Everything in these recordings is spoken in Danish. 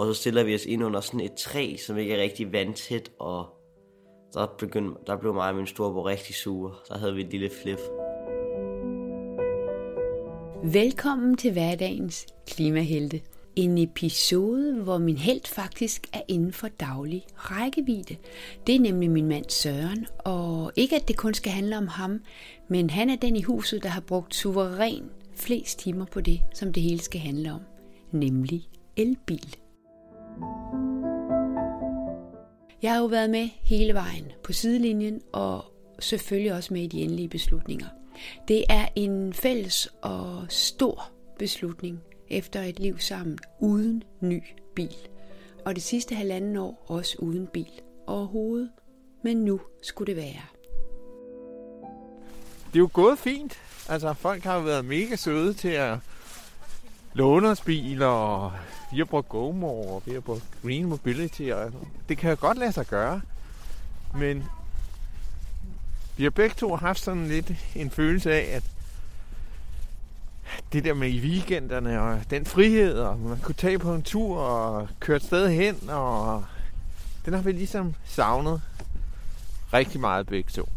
Og så stiller vi os ind under sådan et træ, som ikke er rigtig vandtæt, og der, begyndte, der blev mig og min storebror rigtig sure. Så havde vi et lille flip. Velkommen til hverdagens klimahelte. En episode, hvor min held faktisk er inden for daglig rækkevidde. Det er nemlig min mand Søren, og ikke at det kun skal handle om ham, men han er den i huset, der har brugt suveræn flest timer på det, som det hele skal handle om, nemlig elbil. Jeg har jo været med hele vejen på sidelinjen, og selvfølgelig også med i de endelige beslutninger. Det er en fælles og stor beslutning efter et liv sammen uden ny bil. Og det sidste halvanden år også uden bil overhovedet. Men nu skulle det være. Det er jo gået fint. Altså, folk har jo været mega søde til at lånersbiler og vi har brugt GoMore, og vi har brugt Green Mobility, og det kan jo godt lade sig gøre. Men vi har begge to haft sådan lidt en følelse af, at det der med i weekenderne og den frihed, og man kunne tage på en tur og køre et sted hen, og den har vi ligesom savnet rigtig meget begge to.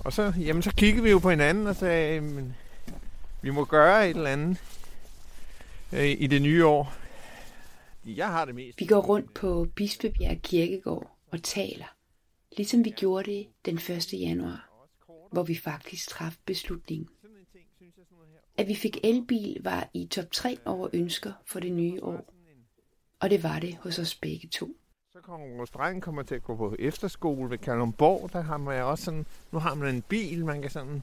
Og så, jamen, så kiggede vi jo på hinanden og sagde, men vi må gøre et eller andet øh, i det nye år. Jeg har det mest. Vi går rundt på Bispebjerg Kirkegård og taler, ligesom vi gjorde det den 1. januar, hvor vi faktisk traf beslutningen. At vi fik elbil var i top 3 over ønsker for det nye år. Og det var det hos os begge to. Så kommer vores dreng kommer til at gå på efterskole ved Kalundborg. Der har man også sådan, nu har man en bil, man kan sådan...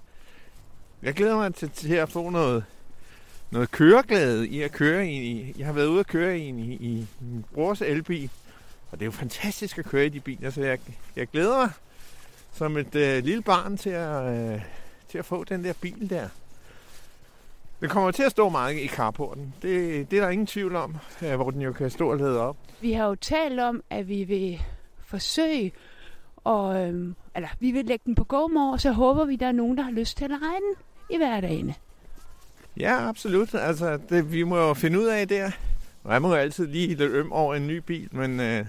Jeg glæder mig til, til at få noget, noget køreglæde i at køre i. Jeg har været ude at køre i, i, i min brors elbil, og det er jo fantastisk at køre i de biler, så jeg, jeg glæder mig som et øh, lille barn til at, øh, til at få den der bil der. Den kommer til at stå meget i carporten. Det, det er der ingen tvivl om, øh, hvor den jo kan stå og lede op. Vi har jo talt om, at vi vil forsøge, og, øhm, eller vi vil lægge den på GoMore, og så håber vi, der er nogen, der har lyst til at lege den i hverdagen. Ja, absolut. Altså, det, vi må jo finde ud af det. Og jeg må jo altid lige lidt øm over en ny bil, men øh,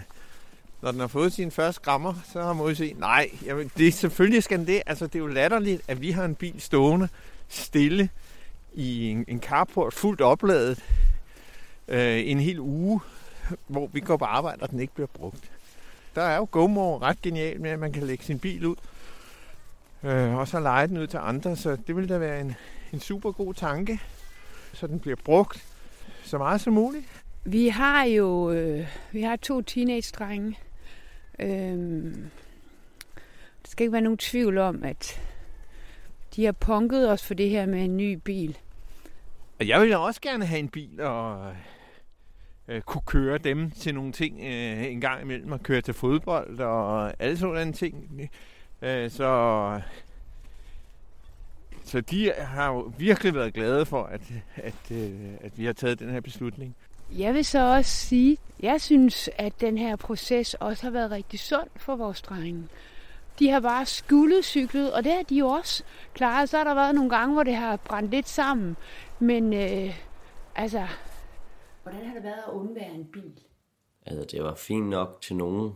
når den har fået sine første grammer, så må vi se, nej, jamen, det, er selvfølgelig skal det. Altså, det er jo latterligt, at vi har en bil stående stille i en, en carport fuldt opladet øh, en hel uge, hvor vi går på arbejde, og den ikke bliver brugt. Der er jo GoMore ret genialt med, at man kan lægge sin bil ud, øh, og så lege den ud til andre, så det ville da være en, en super god tanke, så den bliver brugt så meget som muligt. Vi har jo øh, vi har to teenage-drenge. Øhm, der skal ikke være nogen tvivl om, at de har punket os for det her med en ny bil. Og jeg vil også gerne have en bil og øh, kunne køre dem til nogle ting øh, en gang imellem og køre til fodbold og alle sådan ting. Øh, så så de har jo virkelig været glade for, at, at, øh, at vi har taget den her beslutning. Jeg vil så også sige, jeg synes, at den her proces også har været rigtig sund for vores drenge. De har bare skuldet cyklet, og det har de jo også klaret. Så har der været nogle gange, hvor det har brændt lidt sammen. Men øh, altså... Hvordan har det været at undvære en bil? Altså, det var fint nok til nogen,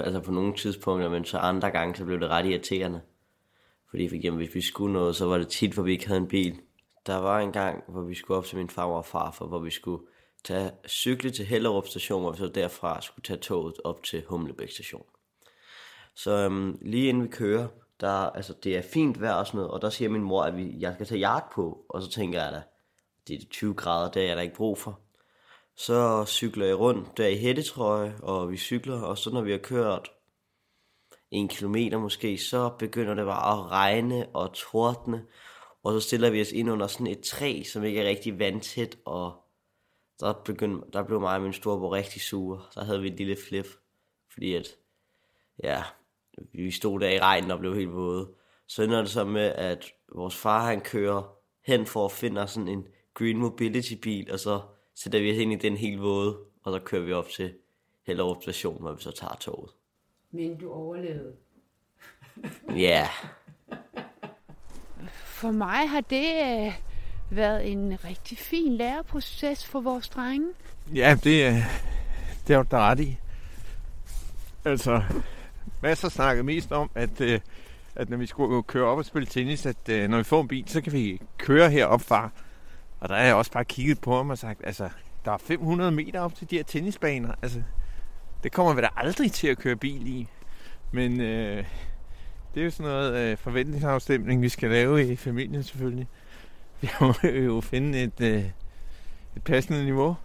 altså på nogle tidspunkter, men så andre gange, så blev det ret irriterende. Fordi for eksempel, hvis vi skulle noget, så var det tit, hvor vi ikke havde en bil. Der var en gang, hvor vi skulle op til min far og farfar, hvor vi skulle tage cykle til Hellerup station, og så derfra skulle tage toget op til Humlebæk station. Så øhm, lige inden vi kører, der, altså, det er fint vejr og sådan noget, og der siger min mor, at vi, jeg skal tage jakke på, og så tænker jeg da, det er 20 grader, det er jeg da ikke brug for. Så cykler jeg rundt der i hættetrøje, og vi cykler, og så når vi har kørt en kilometer måske, så begynder det bare at regne og tordne, og så stiller vi os ind under sådan et træ, som ikke er rigtig vandtæt, og der, begyndte, der blev mig og min storebror rigtig sure. Så havde vi et lille flip, fordi at, ja, vi stod der i regnen og blev helt våde. Så ender det så med, at vores far han kører hen for at finde sådan en Green Mobility bil, og så sætter vi os ind i den helt våde, og så kører vi op til Hellerup station, hvor vi så tager toget. Men du overlevede. Ja. For mig har det øh, været en rigtig fin læreproces for vores drenge. Ja, det, er- Det har du da ret i. Altså, masser snakket mest om, at, øh, at når vi skulle køre op og spille tennis, at øh, når vi får en bil, så kan vi køre herop fra. Og der er jeg også bare kigget på ham og sagt, altså, der er 500 meter op til de her tennisbaner. Altså, det kommer vi da aldrig til at køre bil i. Men øh, det er jo sådan noget øh, forventningsafstemning, vi skal lave i familien selvfølgelig. Vi må jo finde et, øh, et passende niveau.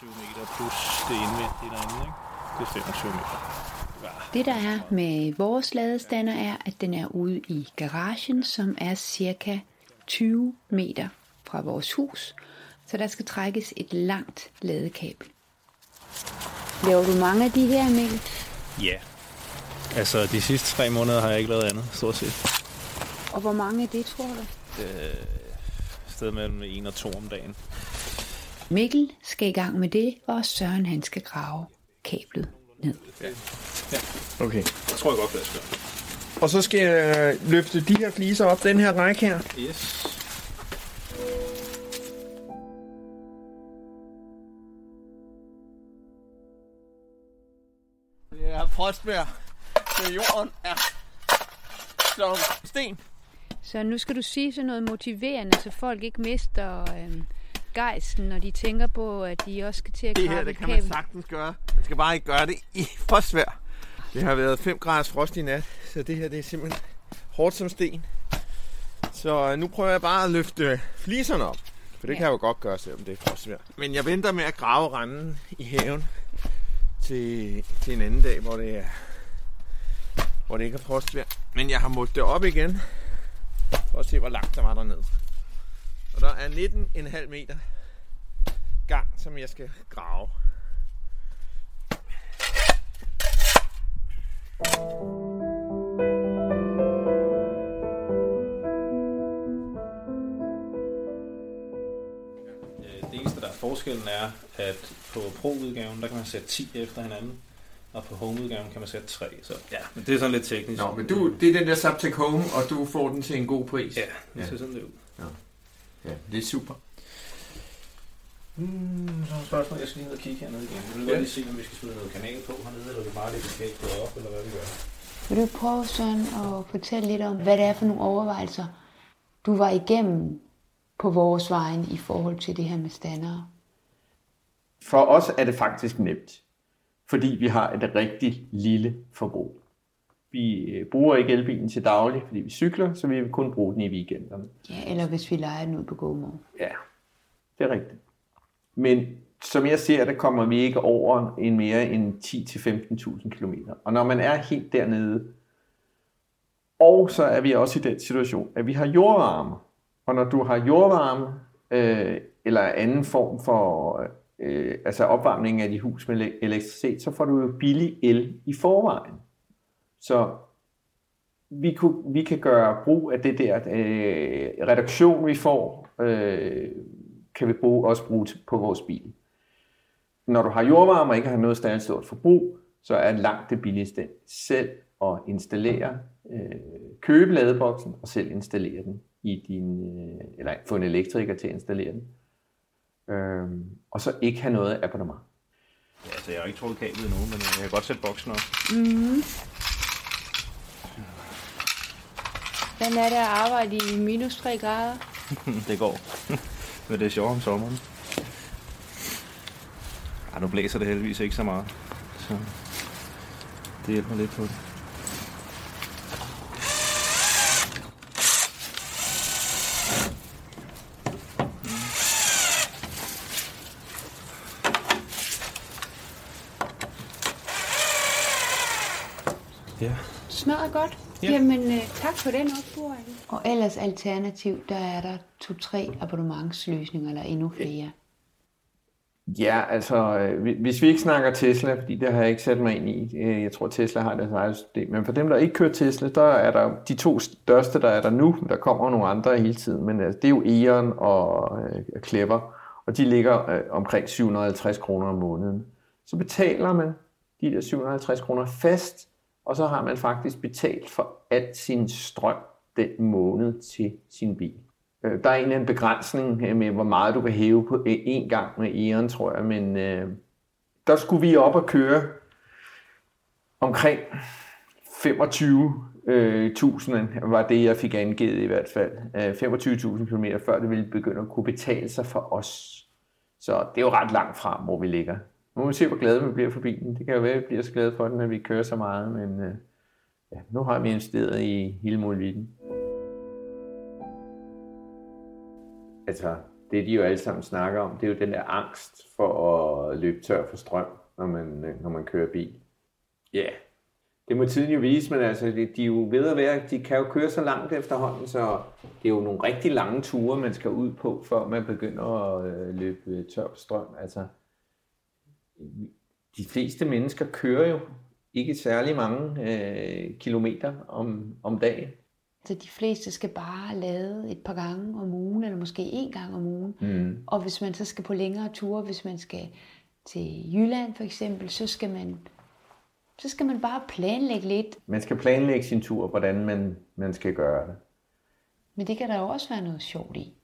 21 meter plus det indvendige derinde, ikke? Det er 25 meter. Det der er med vores ladestander er, at den er ude i garagen, som er cirka 20 meter fra vores hus. Så der skal trækkes et langt ladekabel. Laver du mange af de her, Mikkel? Ja. Altså, de sidste tre måneder har jeg ikke lavet andet, stort set. Og hvor mange af det, tror du? Øh, sted mellem 1 og 2 om dagen. Mikkel skal i gang med det, og Søren han skal grave kablet ned. Okay. Jeg tror jeg godt, jeg skal. Og så skal jeg løfte de her fliser op, den her række her. Yes. Frostvejr, så jorden er som sten. Så nu skal du sige sådan noget motiverende, så folk ikke mister øhm, gejsten, når de tænker på, at de også skal til at Det her, det et kan man sagtens gøre. Man skal bare ikke gøre det i frostvejr. Det har været 5 graders frost i nat, så det her det er simpelthen hårdt som sten. Så øh, nu prøver jeg bare at løfte fliserne op. For det Ja. kan jeg jo godt gøre, selvom det er frostvejr. Men jeg venter med at grave randen i haven til, til en anden dag, hvor det er hvor det ikke er frostvejr. Men jeg har målt det op igen, for at se, hvor langt der var dernede. Og der er 19,5 meter gang, som jeg skal grave. Øh, forskellen er, at på Pro-udgaven, der kan man sætte 10 efter hinanden, og på Home-udgaven kan man sætte 3. Så ja, men det er sådan lidt teknisk. Nå, men du, det er den der Subtech Home, og du får den til en god pris. Ja, det Ja. ser sådan lidt ud. ja det er super. Hmm, så er spørgsmål, jeg skal lige ned og kigge hernede igen. Vil Ja. godt lige se, om vi skal smide noget kanal på hernede, eller vi bare lægger kablet op, eller hvad vi gør. Vil du prøve, Søren, at fortælle lidt om, hvad det er for nogle overvejelser, du var igennem på vores vejen i forhold til det her med standere? For os er det faktisk nemt, fordi vi har et rigtig lille forbrug. Vi øh, bruger ikke elbilen til daglig, fordi vi cykler, så vi vil kun bruge den i weekenderne. Ja, eller hvis vi leger den ud på GoMore. Ja, det er rigtigt. Men som jeg ser det, kommer vi ikke over en mere end 10-15.000 km. Og når man er helt dernede, og så er vi også i den situation, at vi har jordvarme. Og når du har jordvarme, øh, eller anden form for øh, altså opvarmningen af dit hus med elektricitet, så får du jo billig el i forvejen. Så vi, kunne, vi kan gøre brug af det der øh, reduktion, vi får, øh, kan vi bruge, også bruge på vores bil. Når du har jordvarme og ikke har noget særligt stort forbrug, så er langt det billigste selv at installere, øh, købe ladeboksen og selv installere den i din, øh, eller få en elektriker til at installere den. Øh, og så ikke have noget abonnement. Ja, altså jeg har ikke trukket kablet endnu, men jeg kan godt sætte boksen op. Hvordan er det at arbejde i minus 3 grader? det går. men det er sjovt om sommeren. Ej, nu blæser det heldigvis ikke så meget. Så det hjælper lidt på det. Ja. Smadret godt. Ja. Ja. Jamen, øh, tak for den opboring. Og ellers alternativ, der er der to-tre abonnementsløsninger, eller endnu flere. Ja, altså, øh, hvi- hvis vi ikke snakker Tesla, fordi det har jeg ikke sat mig ind i, øh, jeg tror Tesla har deres eget system, men for dem, der ikke kører Tesla, der er der de to største, der er der nu, der kommer nogle andre hele tiden, men altså, det er jo Eon og øh, Clever, og de ligger øh, omkring 750 kroner om måneden. Så betaler man de der 750 kroner fast, og så har man faktisk betalt for alt sin strøm den måned til sin bil. Øh, der er en eller anden begrænsning med, hvor meget du kan hæve på én gang med æren, tror jeg, men øh, der skulle vi op og køre omkring 25.000 øh, var det, jeg fik angivet i hvert fald. Øh, 25.000 km før det ville begynde at kunne betale sig for os. Så det er jo ret langt frem, hvor vi ligger. Nu må vi se, hvor glade vi bliver for bilen. Det kan jo være, at vi bliver så glade for den, at vi kører så meget, men øh, ja, nu har vi investeret i hele muligheden. Altså, det de jo alle sammen snakker om, det er jo den der angst for at løbe tør for strøm, når man, når man kører bil. Ja, yeah. det må tiden jo vise, men altså, de, de er jo ved at være, de kan jo køre så langt efterhånden, så det er jo nogle rigtig lange ture, man skal ud på, før man begynder at øh, løbe tør for strøm. Altså, de fleste mennesker kører jo ikke særlig mange øh, kilometer om, om dagen. Så de fleste skal bare lade et par gange om ugen, eller måske en gang om ugen. Mm. Og hvis man så skal på længere ture, hvis man skal til Jylland for eksempel, så skal man, så skal man bare planlægge lidt. Man skal planlægge sin tur, hvordan man, man skal gøre det. Men det kan der jo også være noget sjovt i.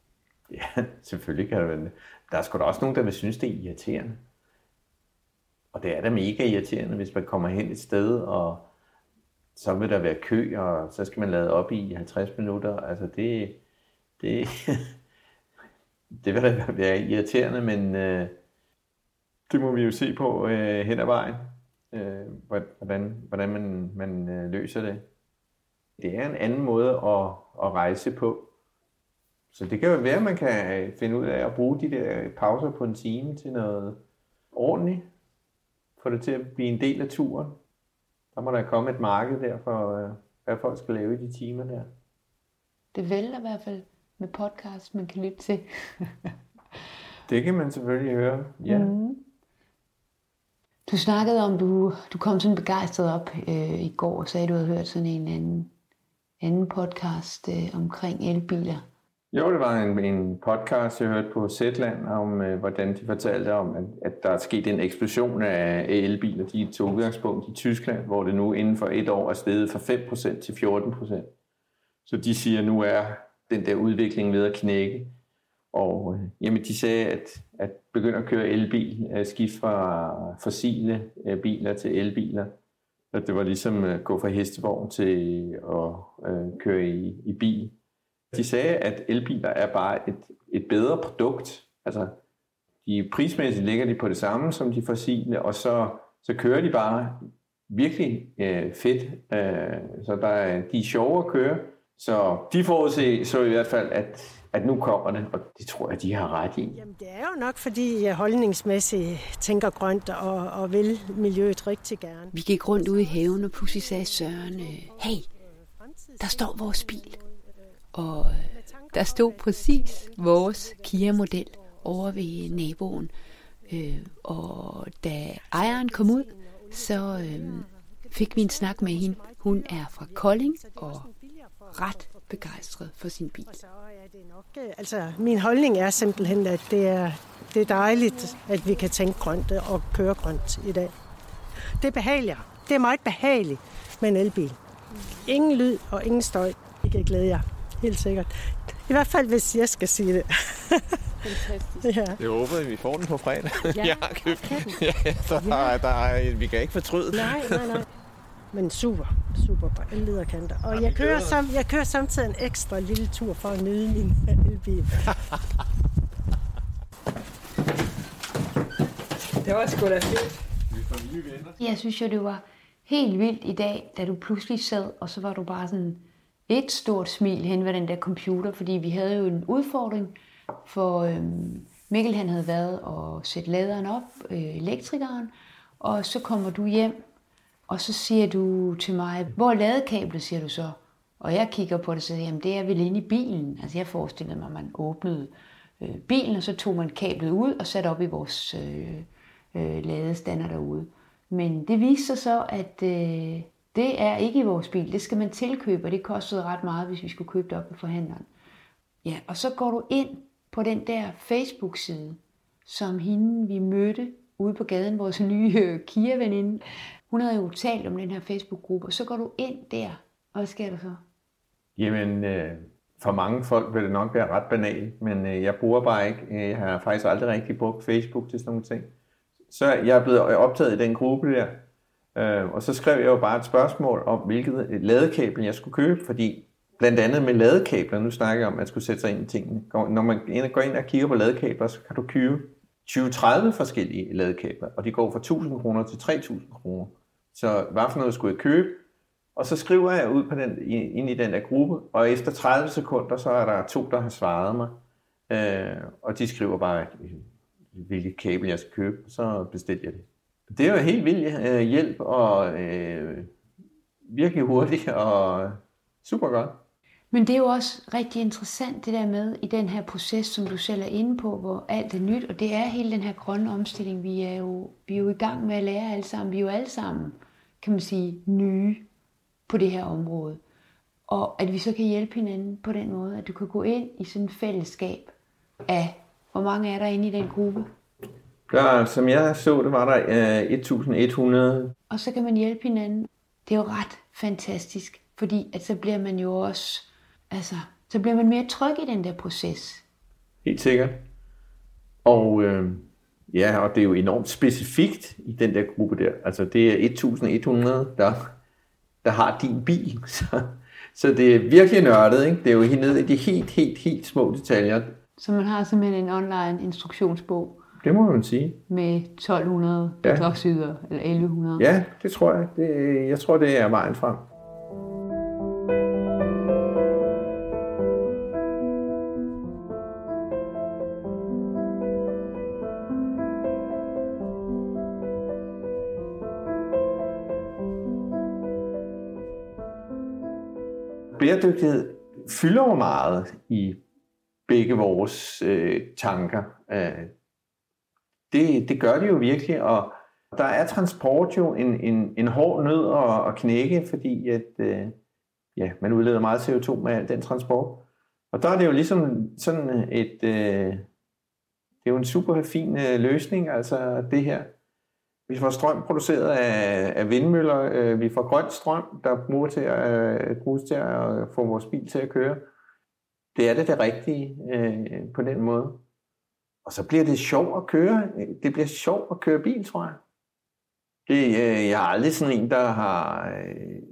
Ja, selvfølgelig kan der være det. Der er sgu da også nogen, der vil synes, det er irriterende. Og det er da mega irriterende, hvis man kommer hen et sted, og så vil der være kø, og så skal man lade op i 50 minutter. Altså det, det, det vil da være irriterende, men øh, det må vi jo se på øh, hen ad vejen, øh, hvordan, hvordan man, man øh, løser det. Det er en anden måde at, at rejse på. Så det kan jo være, at man kan øh, finde ud af at bruge de der pauser på en time til noget ordentligt. Få det til at blive en del af turen. Der må der komme et marked der for, øh, hvad folk skal lave i de timer der. Det vælter i hvert fald med podcast, man kan lytte til. det kan man selvfølgelig høre, ja. Mm. Du snakkede om, du, du kom sådan begejstret op øh, i går og sagde, at du havde hørt sådan en anden, anden podcast øh, omkring elbiler. Jo, det var en, en podcast, jeg hørte på Zetland, om øh, hvordan de fortalte om, at, at der er sket en eksplosion af elbiler. De tog udgangspunkt i Tyskland, hvor det nu inden for et år er steget fra 5% til 14%. Så de siger, at nu er den der udvikling ved at knække. Og øh, jamen, de sagde, at, at begynde at køre elbil, øh, at skifte fra fossile øh, biler til elbiler, at det var ligesom at gå fra hestevogn til at øh, køre i, i bil. De sagde, at elbiler er bare et, et bedre produkt. Altså, de prismæssigt ligger de på det samme som de fossile, og så, så kører de bare virkelig øh, fedt. Øh, så der er, de er sjove at køre. Så de forudser så i hvert fald, at, at nu kommer det, og det tror jeg, de har ret i. Jamen, det er jo nok, fordi jeg holdningsmæssigt tænker grønt og, og vil miljøet rigtig gerne. Vi gik rundt ude i haven, og pludselig sagde Søren, øh, hey, der står vores bil. Og øh, der stod præcis vores Kia-model over ved naboen. Øh, og da ejeren kom ud, så øh, fik vi en snak med hende. Hun er fra Kolding og ret begejstret for sin bil. Øh, altså, min holdning er simpelthen, at det er, det er dejligt, at vi kan tænke grønt øh, og køre grønt i dag. Det er behageligt. Det er meget behageligt med en elbil. Ingen lyd og ingen støj. Det kan glæde jer helt sikkert. I hvert fald, hvis jeg skal sige det. Fantastisk. ja. Det håber vi får den på fredag. Ja, jeg har købt. Ja, der, der er, vi kan ikke fortryde. Nej, nej, nej. Men super, super på alle lederkanter. Og ja, jeg, kører sam, jeg kører samtidig en ekstra lille tur for at nyde min elbil. det var sgu da fedt. Jeg synes jo, det var helt vildt i dag, da du pludselig sad, og så var du bare sådan, et stort smil hen ved den der computer, fordi vi havde jo en udfordring, for øhm, Mikkel han havde været og sætte laderen op, øh, elektrikeren, og så kommer du hjem, og så siger du til mig, hvor er ladekablet, siger du så. Og jeg kigger på det og siger, jamen det er vel inde i bilen. Altså jeg forestillede mig, at man åbnede øh, bilen, og så tog man kablet ud og satte op i vores øh, øh, ladestander derude. Men det viste sig så, at øh, det er ikke i vores bil. Det skal man tilkøbe, og det kostede ret meget, hvis vi skulle købe det op på forhandleren. Ja, og så går du ind på den der Facebook-side, som hende vi mødte ude på gaden, vores nye øh, Kia-veninde. Hun havde jo talt om den her Facebook-gruppe, og så går du ind der, og hvad sker der så? Jamen, øh, for mange folk vil det nok være ret banalt, men øh, jeg bruger bare ikke, øh, jeg har faktisk aldrig rigtig brugt Facebook til sådan nogle ting. så jeg er blevet optaget i den gruppe der, øh, og så skrev jeg jo bare et spørgsmål om, hvilket ladekabel jeg skulle købe, fordi blandt andet med ladekabler, nu snakker jeg om, at man skulle sætte sig ind i tingene. Når man går ind og kigger på ladekabler, så kan du købe 20-30 forskellige ladekabler, og de går fra 1000 kroner til 3000 kroner. Så hvad for noget skulle jeg købe? Og så skriver jeg ud på den, ind i den der gruppe, og efter 30 sekunder, så er der to, der har svaret mig. Øh, og de skriver bare, hvilket kabel jeg skal købe, så bestiller jeg det. Det er jo helt vildt øh, hjælp, og øh, virkelig hurtigt, og super godt. Men det er jo også rigtig interessant det der med i den her proces, som du selv er inde på, hvor alt er nyt, og det er hele den her grønne omstilling. Vi er jo, vi er jo i gang med at lære alle sammen. Vi er jo alle sammen, kan man sige, nye på det her område. Og at vi så kan hjælpe hinanden på den måde, at du kan gå ind i sådan et fællesskab af, hvor mange er der inde i den gruppe? Der, som jeg så det, var der uh, 1100. Og så kan man hjælpe hinanden. Det er jo ret fantastisk, fordi at så bliver man jo også Altså, så bliver man mere tryg i den der proces. Helt sikkert. Og øh, ja, og det er jo enormt specifikt i den der gruppe der. Altså, det er 1100, der, der har din bil. Så, så det er virkelig nørdet, ikke? Det er jo helt ned i de helt, helt, helt små detaljer. Så man har simpelthen en online instruktionsbog? Det må man sige. Med 1200 ja. blogsider, eller 1100? Ja, det tror jeg. Det, jeg tror, det er vejen frem. bæredygtighed fylder jo meget i begge vores øh, tanker. Øh, det, det gør det jo virkelig, og der er transport jo en, en, en hård nød at, at knække, fordi at, øh, ja, man udleder meget CO2 med al den transport. Og der er det jo ligesom sådan et, øh, det er jo en super fin øh, løsning, altså det her. Vi får strøm produceret af, af vindmøller. Øh, vi får grøn strøm, der bruger til at, øh, bruges til at få vores bil til at køre. Det er det det rigtige øh, på den måde. Og så bliver det sjovt at køre. Det bliver sjovt at køre bil, tror jeg. Det, øh, jeg er aldrig sådan en, der har øh,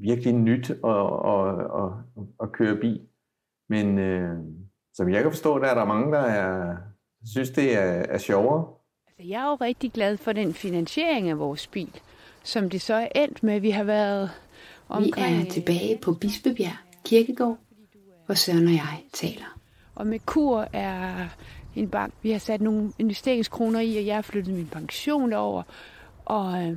virkelig nyt at, at, at, at køre bil. Men øh, som jeg kan forstå, der er der mange, der er, synes, det er, er sjovere. Altså, jeg er jo rigtig glad for den finansiering af vores bil, som det så er endt med. Vi har været omkring... Vi er tilbage på Bispebjerg Kirkegård, hvor Søren og jeg taler. Og med kur er en bank, vi har sat nogle investeringskroner i, og jeg har flyttet min pension over. Og øh,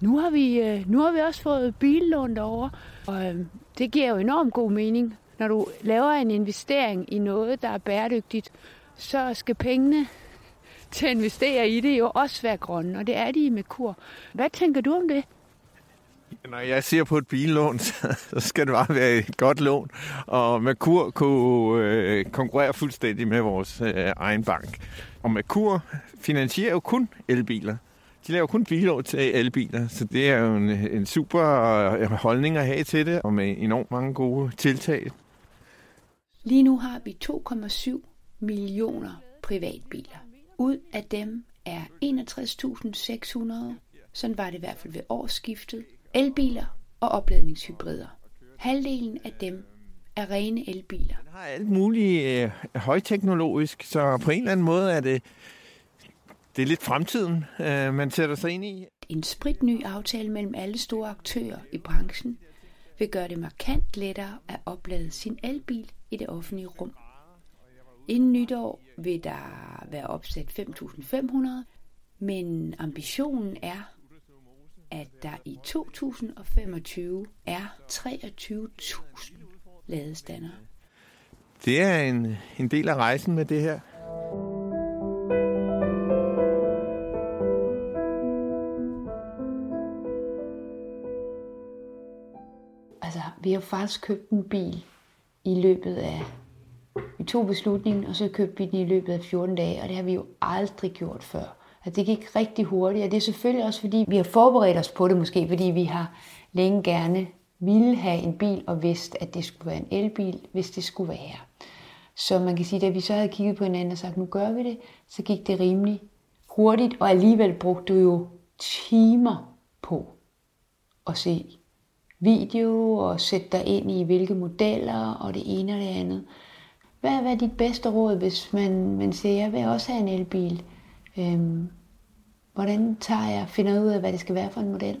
nu har vi, øh, nu har vi også fået billån derovre, og øh, det giver jo enormt god mening. Når du laver en investering i noget, der er bæredygtigt, så skal pengene til at investere i det jo også være grønne, og det er de med kur. Hvad tænker du om det? Når jeg ser på et billån, så skal det bare være et godt lån. Og Merkur kunne øh, konkurrere fuldstændig med vores øh, egen bank. Og Merkur finansierer jo kun elbiler. De laver kun billån til elbiler, så det er jo en, en super øh, holdning at have til det, og med enormt mange gode tiltag. Lige nu har vi 2,7 millioner privatbiler. Ud af dem er 61.600, sådan var det i hvert fald ved årsskiftet, elbiler og opladningshybrider. Halvdelen af dem er rene elbiler. Den har alt muligt øh, højteknologisk, så på en eller anden måde er det, det er lidt fremtiden, øh, man sætter sig ind i. En spritny aftale mellem alle store aktører i branchen vil gøre det markant lettere at oplade sin elbil i det offentlige rum. Inden nytår vil der være opsat 5.500, men ambitionen er, at der i 2025 er 23.000 ladestander. Det er en, en del af rejsen med det her. Altså, vi har faktisk købt en bil i løbet af vi tog beslutningen, og så købte vi den i løbet af 14 dage, og det har vi jo aldrig gjort før. Og det gik rigtig hurtigt, og det er selvfølgelig også fordi, vi har forberedt os på det måske, fordi vi har længe gerne ville have en bil og vidste, at det skulle være en elbil, hvis det skulle være. Så man kan sige, at da vi så havde kigget på hinanden og sagt, nu gør vi det, så gik det rimelig hurtigt, og alligevel brugte du jo timer på at se video og sætte dig ind i hvilke modeller og det ene og det andet. Hvad, hvad er dit bedste råd, hvis man, man siger, jeg vil også have en elbil? Øhm, hvordan tager jeg, finder ud af, hvad det skal være for en model?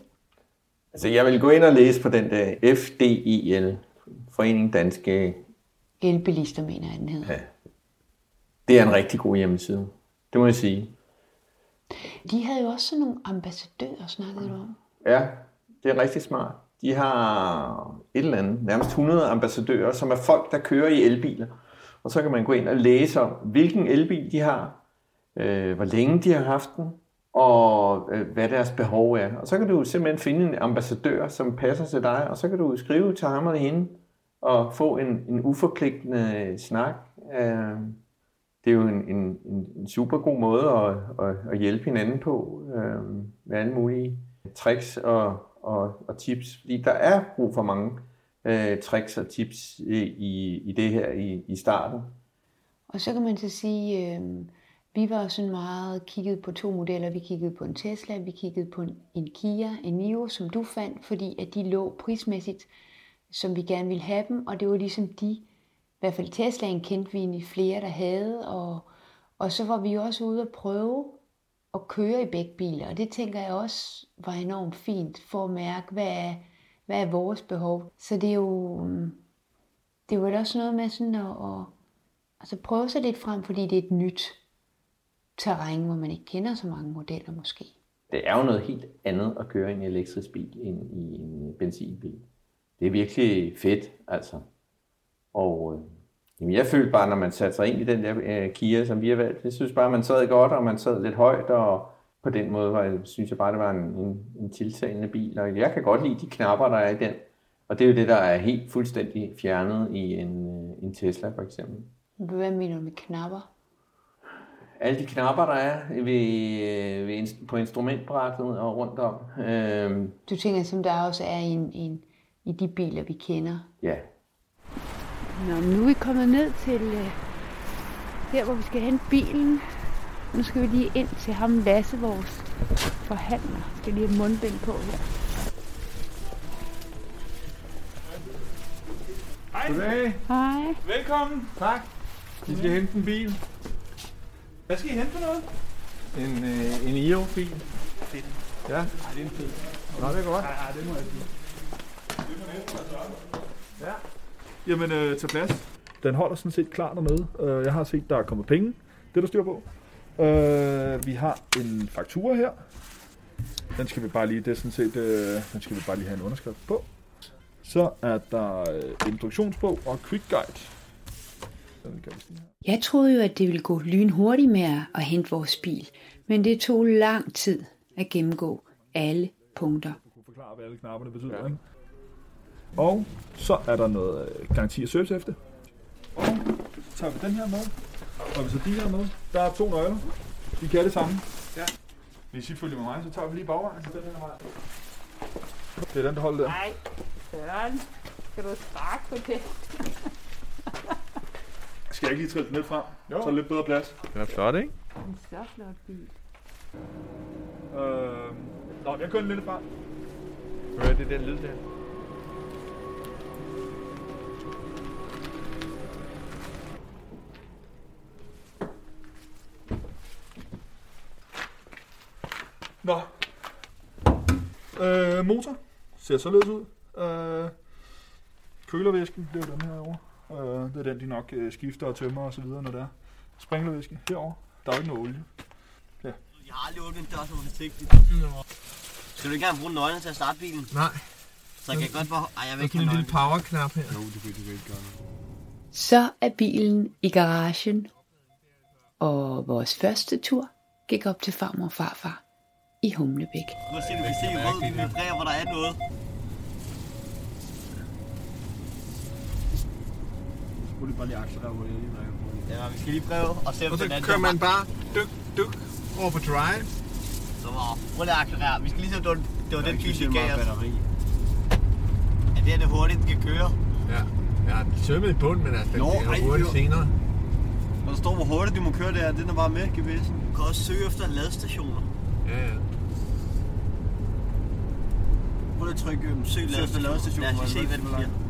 Altså, jeg vil gå ind og læse på den der FDIL, Forening Danske... Elbilister, mener jeg, den hedder. Ja. Det er en rigtig god hjemmeside. Det må jeg sige. De havde jo også sådan nogle ambassadører, snakkede du om. Ja, det er rigtig smart. De har et eller andet, nærmest 100 ambassadører, som er folk, der kører i elbiler. Og så kan man gå ind og læse om, hvilken elbil de har, øh, hvor længe de har haft den, og øh, hvad deres behov er. Og så kan du simpelthen finde en ambassadør, som passer til dig, og så kan du skrive til ham eller hende, og få en, en uforpligtende snak. Øh, det er jo en, en, en super god måde at, at, at hjælpe hinanden på øh, med alle mulige tricks og, og, og tips. Fordi der er brug for mange øh, tricks og tips i, i det her i, i starten. Og så kan man så sige, øh, vi var sådan meget kigget på to modeller. Vi kiggede på en Tesla, vi kiggede på en, en Kia, en Nio, som du fandt, fordi at de lå prismæssigt, som vi gerne ville have dem, og det var ligesom de, i hvert fald Teslaen kendte vi egentlig flere, der havde, og, og så var vi også ude at prøve at køre i begge biler, og det tænker jeg også var enormt fint for at mærke, hvad er, hvad er vores behov. Så det er jo, mm, det er jo også noget med sådan at, at altså prøve sig lidt frem, fordi det er et nyt terræn, hvor man ikke kender så mange modeller måske. Det er jo noget helt andet at køre i en elektrisk bil end i en benzinbil. Det er virkelig fedt, altså. Og øh, jamen jeg følte bare, når man satte sig ind i den der øh, Kia, som vi har valgt, jeg synes bare, man sad godt, og man sad lidt højt, og på den måde var, synes jeg bare, det var en, en, en tiltalende bil. Og jeg kan godt lide de knapper, der er i den. Og det er jo det, der er helt fuldstændig fjernet i en, øh, en Tesla for eksempel. Hvad mener du med knapper? Alle de knapper, der er ved, ved, på instrumentbrættet og rundt om. Øhm, Du tænker, som der også er i, en, en, i de biler, vi kender. ja, Nå, nu er vi kommet ned til øh, der, hvor vi skal hente bilen. Nu skal vi lige ind til ham Lasse, vores forhandler. Jeg skal lige have mundbind på her. Goddag. Hej. Velkommen. Tak. Vi skal hente en bil. Hvad skal I hente for noget? En, øh, en IO-bil. Fedt. Ja. Ej, det er en fed. Nå, det er godt. Ej, ej, det må jeg sige. Ja. Jamen, øh, tag plads. Den holder sådan set klar dernede. Øh, jeg har set, der er kommet penge. Det er der styr på. Øh, vi har en faktura her. Den skal vi bare lige, det er sådan set, øh, den skal vi bare lige have en underskrift på. Så er der øh, instruktionsbog og quick guide. Den kan vi sige her. Jeg troede jo, at det ville gå lynhurtigt med at- hente vores bil, men det tog lang tid at gennemgå alle punkter. Du kunne forklare, hvad alle knapperne betyder, ja. ikke? Og så er der noget øh, garanti og service efter. Og så tager vi den her med. Og vi så de her med. Der er to nøgler. De kan det samme. Ja. Hvis I følger med mig, så tager vi lige bagvejen. Så den her vej. Det er den, der holder der. Nej, Søren. Skal du sparke på det? Skal jeg ikke lige trille den lidt frem? Jo. Så er lidt bedre plads. Den er flot, ikke? En så flot bil. Øh, nå, jeg kører den lidt frem. Hører det den lyd der? Nå. Øh, motor. Ser således ud. Øh, kølervæsken, det er jo den her over. Øh, det er den, de nok øh, skifter og tømmer og så videre, når det er. Sprinklervæske herover. Der er jo ikke noget olie. Jeg har aldrig åbnet en dør så forsigtigt. Skal du ikke engang bruge nøglen til at starte bilen? Nej. Så jeg kan godt bare... Ej, jeg vil ikke en lille powerknap her. Jo, du kan, du kan ikke gøre noget. Så er bilen i garagen, og vores første tur gik op til farmor og farfar i Humlebæk. Nu se, du kan se rød, vibrerer, hvor der er noget. Skulle du bare lige accelerere hurtigt, lige når Ja, vi skal lige prøve at se, om Og så den anden kører man bare dyk, dyk over på drive. Så var prøv lige at accelerere. Vi skal lige se, om det var, det var den bil, vi gav os. Ja, det er det hurtigt, den kan køre. Ja. Ja, den er sømmet i bunden, men altså, Nå, er ej, hurtigt senere. Og der står, hvor hurtigt du må køre der. Den er bare med, GPS'en. Du kan også søge efter ladestationer. Ja, ja. Prøv lige at trykke øhm, søg efter ladestationer. Lad os lige se, hvad den siger.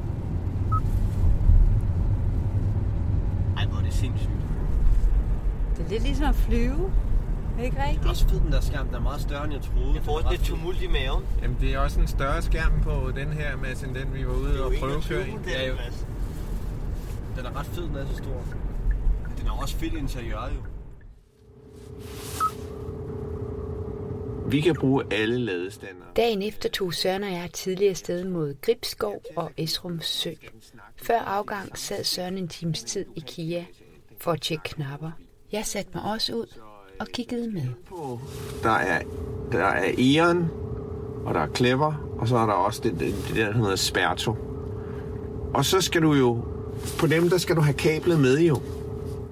Hvor er det sindssygt. Det er lidt ligesom at flyve. Ikke Det er rigtigt? også fed, den der skærm. Den er meget større, end jeg troede. Jeg får også lidt tumult i maven. Jamen, det er også en større skærm på den her, Mads, end den vi var ude og prøve at køre i. Ja, jo. Den er ret fed, den er så stor. Den er også fedt interiør, jo. Vi kan bruge alle ladestander. Dagen efter tog Søren og jeg tidligere sted mod Gribskov og Esrum Sø. Før afgang sad Søren en times tid i Kia for at tjekke knapper. Jeg satte mig også ud og kiggede med. Der er, der er Eon, og der er Clever, og så er der også det, det, det der, der hedder Sperto. Og så skal du jo, på dem der skal du have kablet med jo.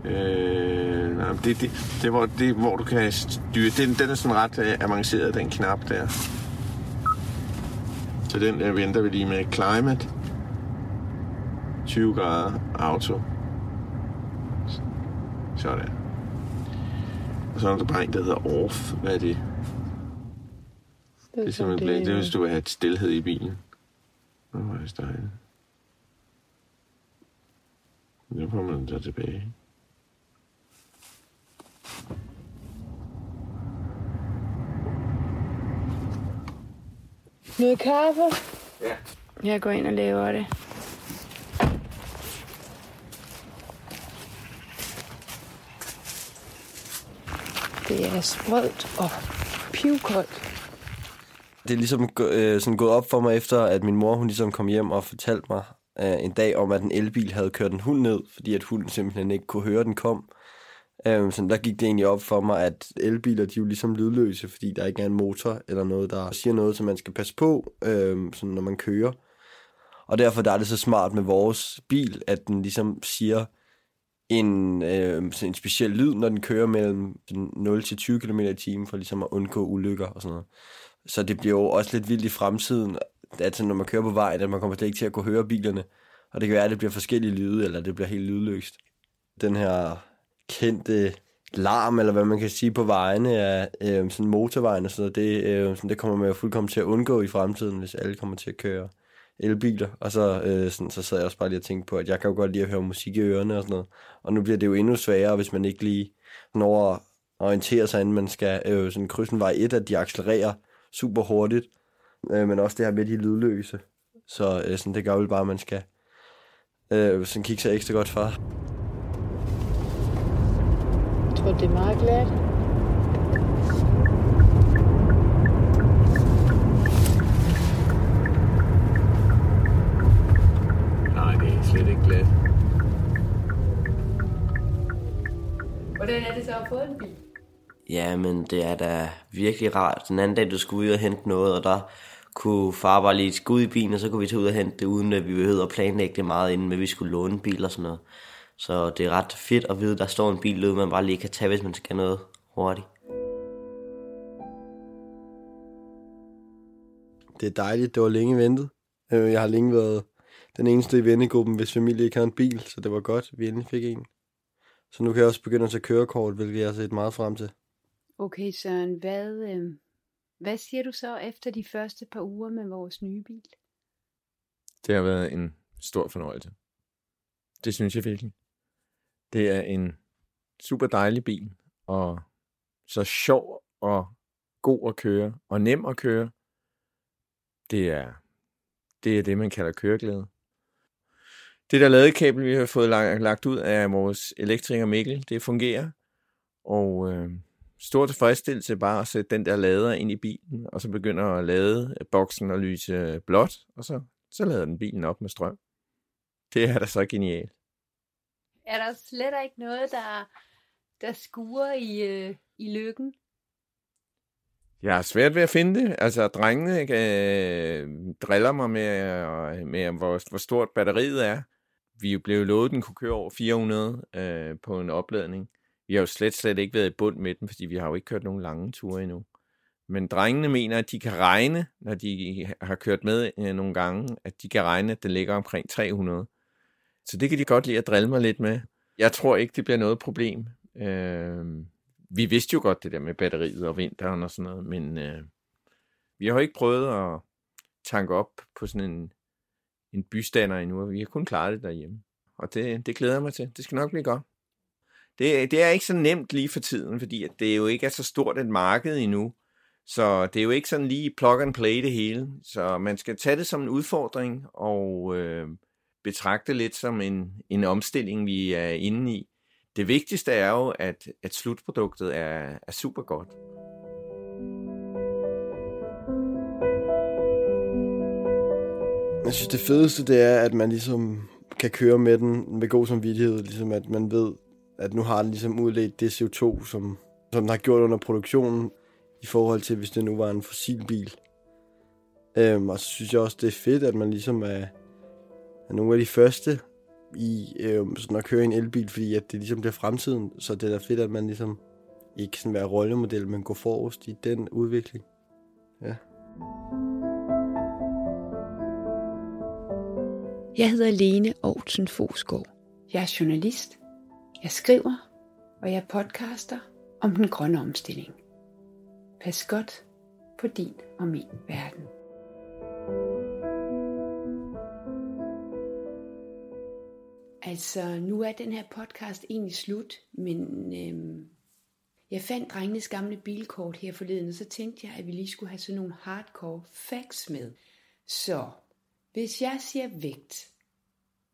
Øh, nej, det, det, det, hvor, det, hvor du kan styre, den, den er sådan ret øh, avanceret, den knap der. Så den der venter vi lige med Climate. 20 grader auto. Sådan. Og så er der bare en, der hedder off. Hvad er det? Det er simpelthen det, det er, hvis du vil have et stillhed i bilen. Nå, hvor er det dejligt. Nu kommer den så tilbage. Noget kaffe? Ja. Jeg går ind og laver det. Det er sprødt og pivkoldt. Det er ligesom øh, sådan gået op for mig efter, at min mor hun ligesom kom hjem og fortalte mig øh, en dag om, at en elbil havde kørt en hund ned, fordi at hunden simpelthen ikke kunne høre, den kom. Øh, så der gik det egentlig op for mig, at elbiler de er jo ligesom lydløse, fordi der ikke er en motor eller noget, der siger noget, som man skal passe på, øhm, sådan når man kører. Og derfor der er det så smart med vores bil, at den ligesom siger en, øh, sådan en speciel lyd, når den kører mellem 0 til 20 km i timen, for ligesom at undgå ulykker og sådan noget. Så det bliver jo også lidt vildt i fremtiden, altså når man kører på vejen, at man kommer slet ikke til at kunne høre bilerne. Og det kan være, at det bliver forskellige lyde, eller det bliver helt lydløst. Den her kendte larm, eller hvad man kan sige på vejene af øh, sådan motorvejen og sådan noget, det, øh, sådan, det kommer man jo fuldkommen til at undgå i fremtiden, hvis alle kommer til at køre elbiler. Og så, øh, sådan, så sad jeg også bare lige og tænkte på, at jeg kan jo godt lide at høre musik i ørerne og sådan noget. Og nu bliver det jo endnu sværere, hvis man ikke lige når at orientere sig, inden man skal øh, sådan krydse en vej et, at de accelererer super hurtigt. Øh, men også det her med de lydløse. Så øh, sådan, det gør vel bare, at man skal øh, sådan kigge sig ekstra godt for. Jeg tror, det er meget glat. Nej, det er slet ikke glat. Hvordan er det så at få en bil? Ja, men det er da virkelig rart. Den anden dag, du skulle ud og hente noget, og der kunne far bare lige gå ud i bilen, og så kunne vi tage ud og hente det, uden at vi behøvede at planlægge det meget inden, men vi skulle låne en bil og sådan noget. Så det er ret fedt at vide, at der står en bil derude, man bare lige kan tage, hvis man skal noget hurtigt. Det er dejligt. Det var længe ventet. Øh, Jeg har længe været den eneste i vennegruppen, hvis familie ikke har en bil, så det var godt, vi endelig fik en. Så nu kan jeg også begynde at tage kørekort, hvilket jeg har set meget frem til. Okay, Søren, hvad, øh, hvad siger du så efter de første par uger med vores nye bil? Det har været en stor fornøjelse. Det synes jeg virkelig. Det er en super dejlig bil, og så sjov og god at køre, og nem at køre. Det er det, er det man kalder køreglæde. Det der ladekabel, vi har fået lagt, ud af vores elektriker Mikkel, det fungerer. Og øh, stor tilfredsstillelse bare at sætte den der lader ind i bilen, og så begynder at lade boksen og lyse blåt, og så, så lader den bilen op med strøm. Det er da så genialt. Er der slet ikke noget, der, der skuer i, øh, i lykken? Jeg har svært ved at finde det. Altså, drengene øh, driller mig med, øh, med hvor, hvor stort batteriet er. Vi er jo blevet lovet, at den kunne køre over 400 øh, på en opladning. Vi har jo slet, slet ikke været i bund med den, fordi vi har jo ikke kørt nogen lange ture endnu. Men drengene mener, at de kan regne, når de har kørt med øh, nogle gange, at de kan regne, at den ligger omkring 300. Så det kan de godt lide at drille mig lidt med. Jeg tror ikke, det bliver noget problem. Øh, vi vidste jo godt det der med batteriet og vinteren og sådan noget, men øh, vi har jo ikke prøvet at tanke op på sådan en, en bystander endnu, og vi har kun klaret det derhjemme. Og det, det glæder jeg mig til. Det skal nok blive godt. Det, det er ikke så nemt lige for tiden, fordi at det jo ikke er så stort et marked endnu. Så det er jo ikke sådan lige plug and play det hele. Så man skal tage det som en udfordring og øh, betragte lidt som en, en omstilling, vi er inde i. Det vigtigste er jo, at, at slutproduktet er, er super godt. Jeg synes, det fedeste, det er, at man ligesom kan køre med den med god samvittighed. Ligesom at man ved, at nu har den ligesom udledt det CO2, som, som den har gjort under produktionen, i forhold til, hvis det nu var en fossilbil. Øhm, og så synes jeg også, det er fedt, at man ligesom er, er nogle af de første i øhm, sådan at køre en elbil, fordi at det ligesom bliver fremtiden. Så det er da fedt, at man ligesom ikke sådan være rollemodel, men går forrest i den udvikling. Ja. Jeg hedder Lene Aarhusen Fosgaard. Jeg er journalist. Jeg skriver, og jeg podcaster om den grønne omstilling. Pas godt på din og min verden. Altså, nu er den her podcast egentlig slut, men øhm, jeg fandt drengenes gamle bilkort her forleden, og så tænkte jeg, at vi lige skulle have sådan nogle hardcore facts med. Så, hvis jeg siger vægt,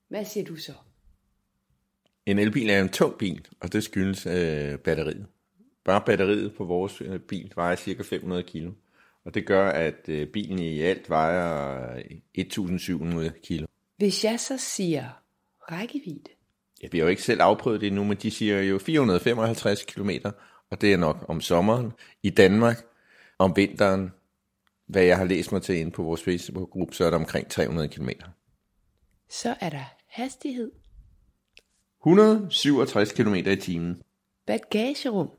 hvad siger du så? En elbil er en tung bil, og det skyldes øh, batteriet. Bare batteriet på vores øh, bil vejer cirka 500 kilo. Og det gør, at øh, bilen i alt vejer 1700 kilo. Hvis jeg så siger rækkevidde, Ja, vi har jo ikke selv afprøvet det endnu, men de siger jo 455 km, og det er nok om sommeren i Danmark. Om vinteren, hvad jeg har læst mig til inde på vores Facebook-gruppe, så er der omkring 300 km. så er der hastighed, 167 km i timen. bagagerum,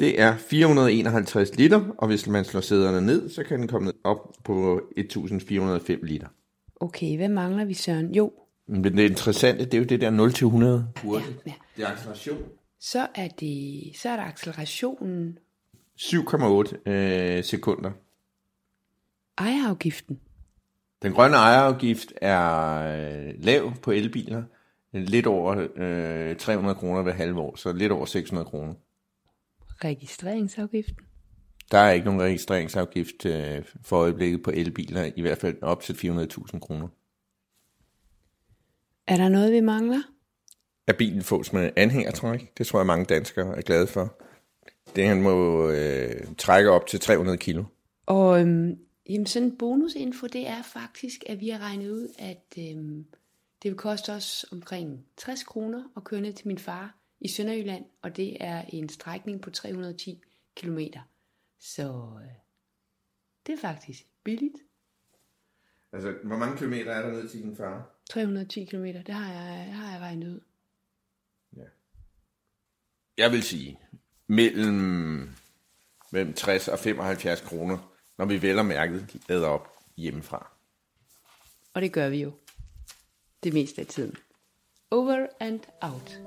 Det er 451 liter, og hvis man slår sæderne ned, så kan den komme op på 1405 liter. Okay, hvad mangler vi, Søren? Jo, Men det interessante, det er jo det der 0-100 hurtigt. ja. Det er acceleration. så er, det, så er der accelerationen, 7,8 øh, sekunder. ejerafgiften, Den grønne ejerafgift er øh, lav på elbiler. Lidt over øh, 300 kroner ved halve år, så lidt over 600 kroner. registreringsafgiften, Der er ikke nogen registreringsafgift øh, for øjeblikket på elbiler, i hvert fald op til 400.000 kroner. er der noget, vi mangler? At bilen fås med anhængertræk, det tror jeg mange danskere er glade for. Det han må øh, trække op til 300 kilo. Og øhm, jamen sådan en bonusinfo, det er faktisk, at vi har regnet ud, at øhm, det vil koste os omkring 60 kroner at køre ned til min far i Sønderjylland, og det er en strækning på 310 km. Så øh, det er faktisk billigt. Altså, hvor mange kilometer er der ned til din far? 310 km, det har jeg, det har jeg regnet ud. Jeg vil sige, mellem, mellem 60 og 75 kroner, når vi vel og mærket lader op hjemmefra. Og det gør vi jo. Det meste af tiden. Over and out.